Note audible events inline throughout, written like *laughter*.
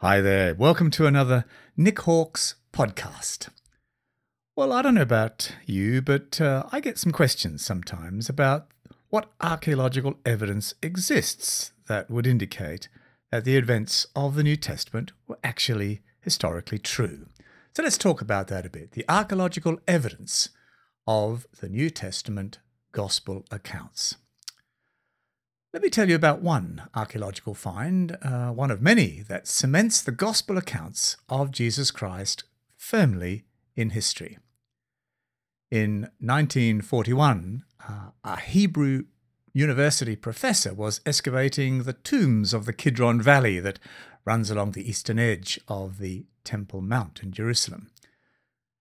Hi there. Welcome to another Nick Hawkes podcast. Well, I don't know about you, but uh, I get some questions sometimes about what archaeological evidence exists that would indicate that the events of the New Testament were actually historically true. So let's talk about that a bit. The archaeological evidence of the New Testament gospel accounts. Let me tell you about one archaeological find, uh, one of many, that cements the gospel accounts of Jesus Christ firmly in history. In 1941, uh, a Hebrew university professor was excavating the tombs of the Kidron Valley that runs along the eastern edge of the Temple Mount in Jerusalem.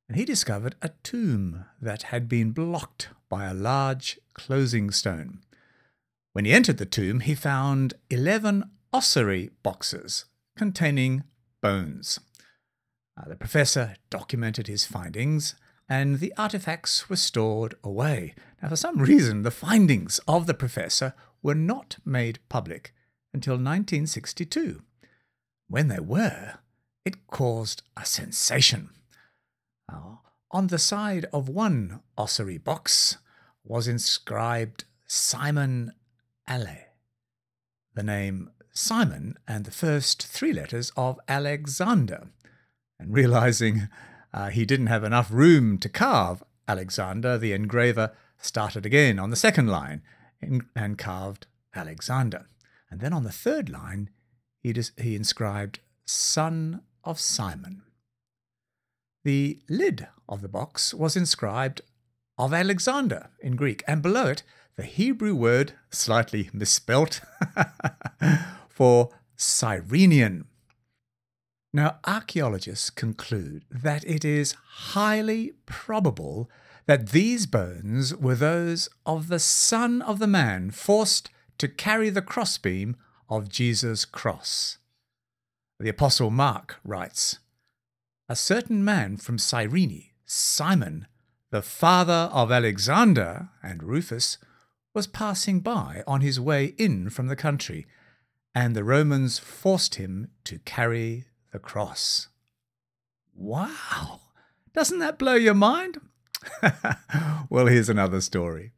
And he discovered a tomb that had been blocked by a large closing stone. When he entered the tomb, he found 11 ossuary boxes containing bones. Uh, the professor documented his findings, and the artifacts were stored away. Now, for some reason, the findings of the professor were not made public until 1962. When they were, it caused a sensation. On the side of one ossuary box was inscribed Simon Ale, the name Simon and the first three letters of Alexander. And realizing uh, he didn't have enough room to carve Alexander, the engraver started again on the second line and carved Alexander. And then on the third line, he, dis- he inscribed Son of Simon. The lid of the box was inscribed of Alexander in Greek, and below it, the Hebrew word, slightly misspelt, *laughs* for Cyrenian. Now, archaeologists conclude that it is highly probable that these bones were those of the son of the man forced to carry the crossbeam of Jesus' cross. The Apostle Mark writes A certain man from Cyrene, Simon, the father of Alexander and Rufus, was passing by on his way in from the country, and the Romans forced him to carry the cross. Wow! Doesn't that blow your mind? *laughs* well, here's another story.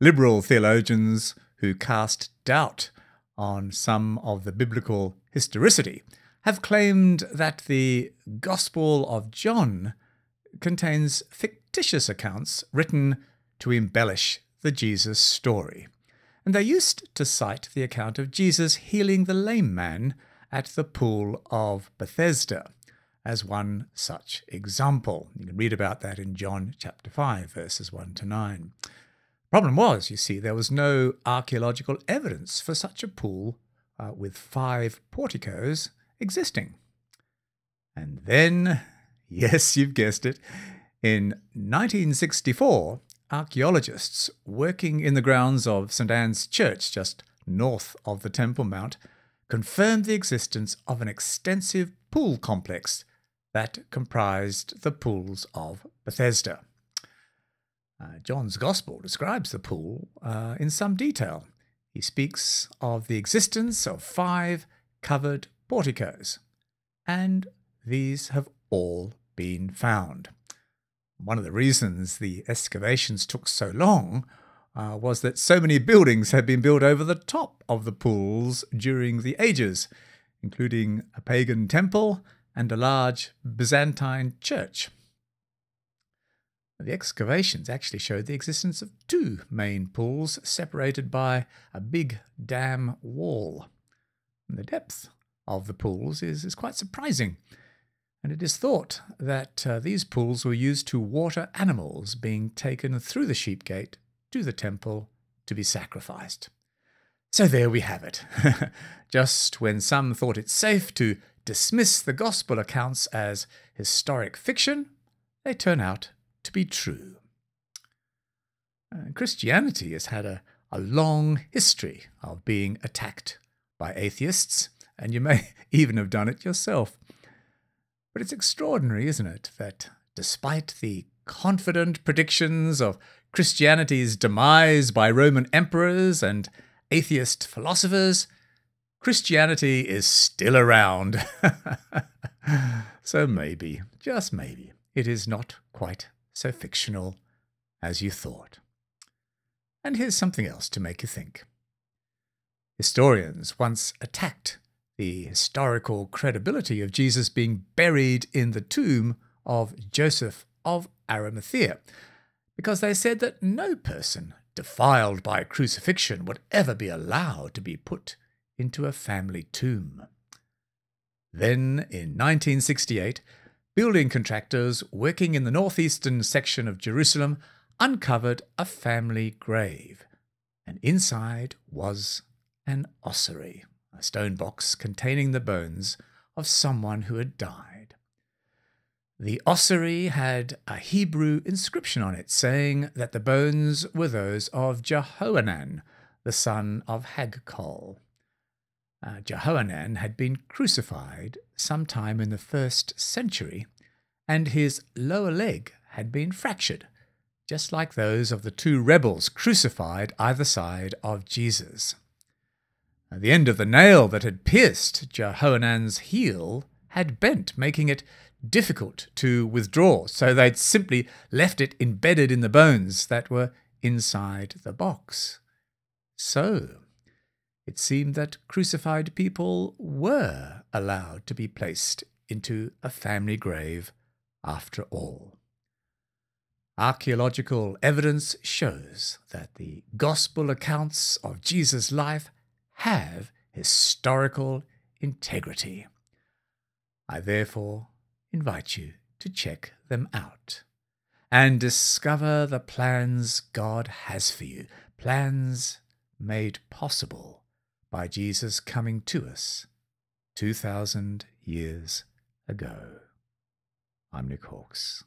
Liberal theologians who cast doubt on some of the biblical historicity have claimed that the Gospel of John contains fictitious accounts written to embellish the Jesus story. And they used to cite the account of Jesus healing the lame man at the pool of Bethesda as one such example. You can read about that in John chapter 5, verses 1 to 9. Problem was, you see, there was no archaeological evidence for such a pool uh, with five porticos existing. And then, *laughs* yes, you've guessed it, in 1964, archaeologists working in the grounds of St Anne's Church, just north of the Temple Mount, confirmed the existence of an extensive pool complex that comprised the pools of Bethesda. Uh, John's Gospel describes the pool uh, in some detail. He speaks of the existence of five covered porticos, and these have all been found. One of the reasons the excavations took so long uh, was that so many buildings had been built over the top of the pools during the ages, including a pagan temple and a large Byzantine church. The excavations actually showed the existence of two main pools separated by a big dam wall. And the depth of the pools is, is quite surprising and it is thought that uh, these pools were used to water animals being taken through the sheep gate to the temple to be sacrificed. So there we have it. *laughs* Just when some thought it safe to dismiss the gospel accounts as historic fiction, they turn out to be true. Uh, Christianity has had a, a long history of being attacked by atheists, and you may *laughs* even have done it yourself. But it's extraordinary, isn't it, that despite the confident predictions of Christianity's demise by Roman emperors and atheist philosophers, Christianity is still around. *laughs* so maybe, just maybe, it is not quite so fictional as you thought. And here's something else to make you think. Historians once attacked the historical credibility of Jesus being buried in the tomb of Joseph of Arimathea, because they said that no person defiled by crucifixion would ever be allowed to be put into a family tomb. Then, in 1968, building contractors working in the northeastern section of Jerusalem uncovered a family grave, and inside was an ossuary, a stone box containing the bones of someone who had died. The ossuary had a Hebrew inscription on it saying that the bones were those of Jehohanan, the son of Hagkol. Uh, Jehohanan had been crucified sometime in the first century, and his lower leg had been fractured, just like those of the two rebels crucified either side of Jesus. The end of the nail that had pierced Jehohanan's heel had bent, making it difficult to withdraw, so they'd simply left it embedded in the bones that were inside the box. So, it seemed that crucified people were allowed to be placed into a family grave after all. Archaeological evidence shows that the gospel accounts of Jesus' life have historical integrity. I therefore invite you to check them out and discover the plans God has for you, plans made possible by Jesus coming to us 2,000 years ago. I'm Nick Hawkes.